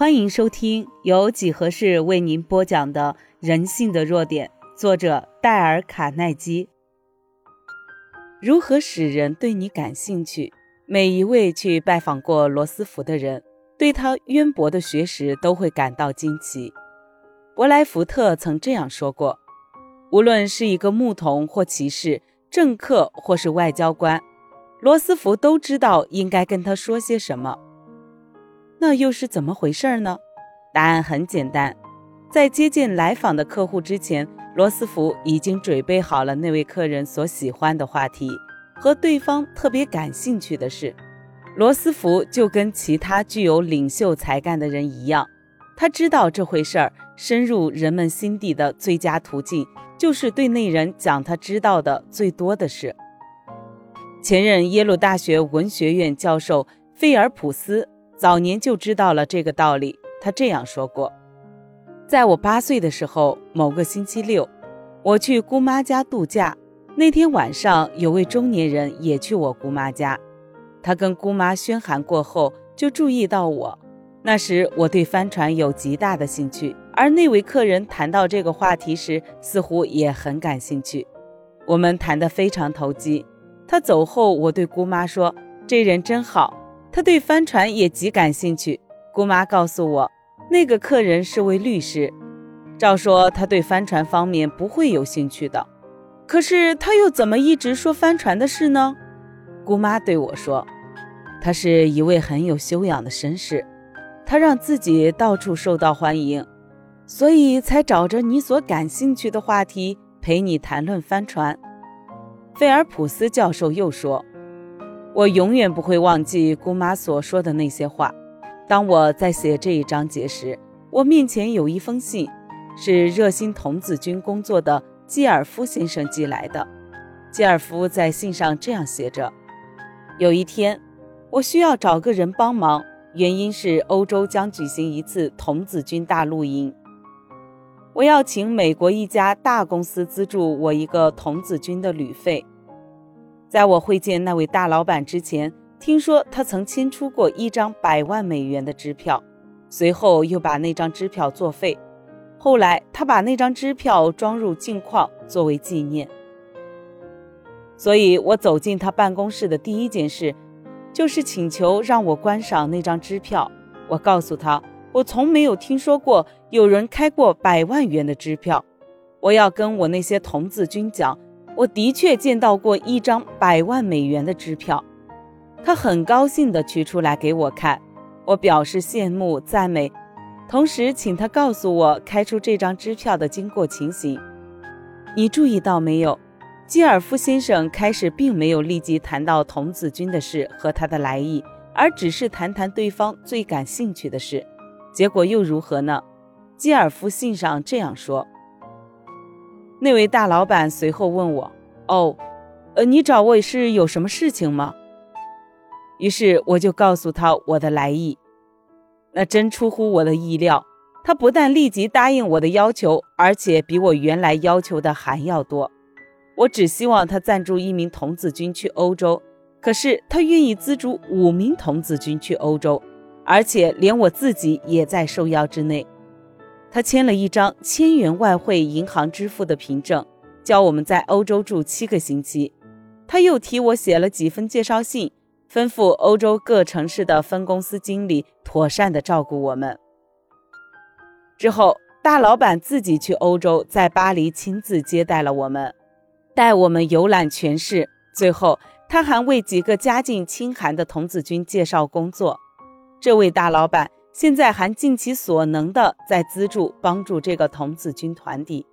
欢迎收听由几何式为您播讲的《人性的弱点》，作者戴尔·卡耐基。如何使人对你感兴趣？每一位去拜访过罗斯福的人，对他渊博的学识都会感到惊奇。伯莱福特曾这样说过：“无论是一个牧童或骑士、政客或是外交官，罗斯福都知道应该跟他说些什么。”那又是怎么回事呢？答案很简单，在接见来访的客户之前，罗斯福已经准备好了那位客人所喜欢的话题和对方特别感兴趣的事。罗斯福就跟其他具有领袖才干的人一样，他知道这回事儿深入人们心底的最佳途径，就是对那人讲他知道的最多的事。前任耶鲁大学文学院教授费尔普斯。早年就知道了这个道理。他这样说过：“在我八岁的时候，某个星期六，我去姑妈家度假。那天晚上，有位中年人也去我姑妈家。他跟姑妈宣寒过后，就注意到我。那时我对帆船有极大的兴趣，而那位客人谈到这个话题时，似乎也很感兴趣。我们谈得非常投机。他走后，我对姑妈说：‘这人真好。’”他对帆船也极感兴趣。姑妈告诉我，那个客人是位律师。照说他对帆船方面不会有兴趣的，可是他又怎么一直说帆船的事呢？姑妈对我说，他是一位很有修养的绅士，他让自己到处受到欢迎，所以才找着你所感兴趣的话题陪你谈论帆船。菲尔普斯教授又说。我永远不会忘记姑妈所说的那些话。当我在写这一章节时，我面前有一封信，是热心童子军工作的基尔夫先生寄来的。基尔夫在信上这样写着：“有一天，我需要找个人帮忙，原因是欧洲将举行一次童子军大露营。我要请美国一家大公司资助我一个童子军的旅费。”在我会见那位大老板之前，听说他曾签出过一张百万美元的支票，随后又把那张支票作废。后来他把那张支票装入镜框作为纪念。所以我走进他办公室的第一件事，就是请求让我观赏那张支票。我告诉他，我从没有听说过有人开过百万元的支票。我要跟我那些童子军讲。我的确见到过一张百万美元的支票，他很高兴地取出来给我看。我表示羡慕赞美，同时请他告诉我开出这张支票的经过情形。你注意到没有？基尔夫先生开始并没有立即谈到童子军的事和他的来意，而只是谈谈对方最感兴趣的事。结果又如何呢？基尔夫信上这样说。那位大老板随后问我：“哦，呃，你找我是有什么事情吗？”于是我就告诉他我的来意。那真出乎我的意料，他不但立即答应我的要求，而且比我原来要求的还要多。我只希望他赞助一名童子军去欧洲，可是他愿意资助五名童子军去欧洲，而且连我自己也在受邀之内。他签了一张千元外汇银行支付的凭证，叫我们在欧洲住七个星期。他又替我写了几封介绍信，吩咐欧洲各城市的分公司经理妥善地照顾我们。之后，大老板自己去欧洲，在巴黎亲自接待了我们，带我们游览全市。最后，他还为几个家境清寒的童子军介绍工作。这位大老板。现在还尽其所能的在资助帮助这个童子军团体。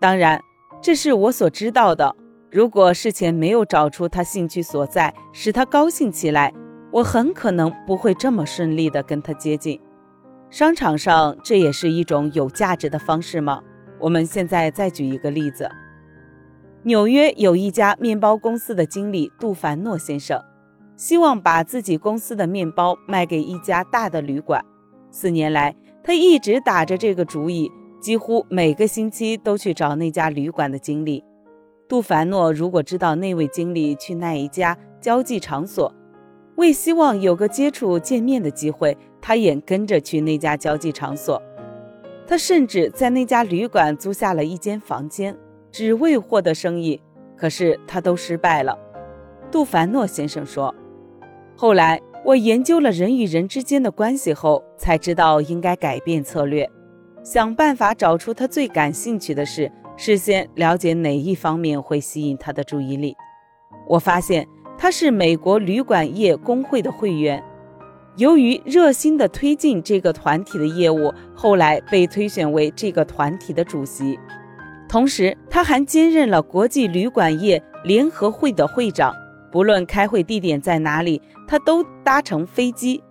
当然，这是我所知道的。如果事前没有找出他兴趣所在，使他高兴起来，我很可能不会这么顺利的跟他接近。商场上，这也是一种有价值的方式吗？我们现在再举一个例子：纽约有一家面包公司的经理杜凡诺先生。希望把自己公司的面包卖给一家大的旅馆。四年来，他一直打着这个主意，几乎每个星期都去找那家旅馆的经理。杜凡诺如果知道那位经理去那一家交际场所，为希望有个接触见面的机会，他也跟着去那家交际场所。他甚至在那家旅馆租下了一间房间，只为获得生意。可是他都失败了。杜凡诺先生说：“后来我研究了人与人之间的关系后，才知道应该改变策略，想办法找出他最感兴趣的事，事先了解哪一方面会吸引他的注意力。我发现他是美国旅馆业工会的会员。”由于热心地推进这个团体的业务，后来被推选为这个团体的主席。同时，他还兼任了国际旅馆业联合会的会长。不论开会地点在哪里，他都搭乘飞机，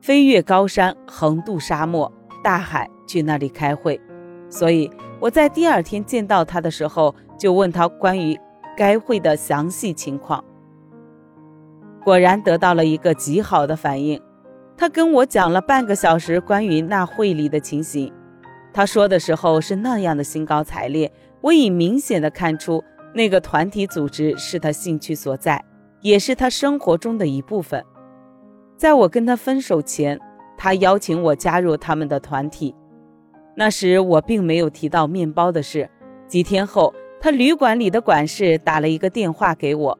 飞越高山，横渡沙漠、大海去那里开会。所以我在第二天见到他的时候，就问他关于该会的详细情况。果然得到了一个极好的反应。他跟我讲了半个小时关于那会里的情形，他说的时候是那样的兴高采烈，我已明显的看出那个团体组织是他兴趣所在，也是他生活中的一部分。在我跟他分手前，他邀请我加入他们的团体，那时我并没有提到面包的事。几天后，他旅馆里的管事打了一个电话给我，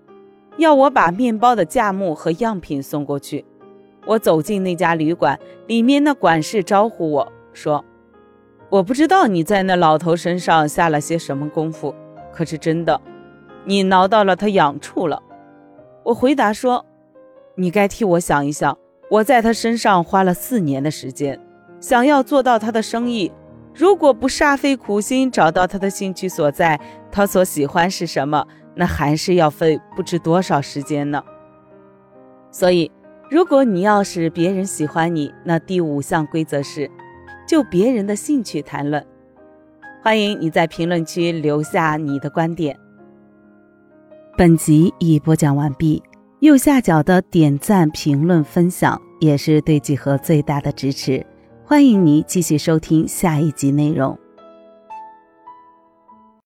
要我把面包的价目和样品送过去。我走进那家旅馆，里面那管事招呼我说：“我不知道你在那老头身上下了些什么功夫，可是真的，你挠到了他痒处了。”我回答说：“你该替我想一想，我在他身上花了四年的时间，想要做到他的生意，如果不煞费苦心找到他的兴趣所在，他所喜欢是什么，那还是要费不知多少时间呢。所以。”如果你要使别人喜欢你，那第五项规则是，就别人的兴趣谈论。欢迎你在评论区留下你的观点。本集已播讲完毕，右下角的点赞、评论、分享也是对几何最大的支持。欢迎你继续收听下一集内容。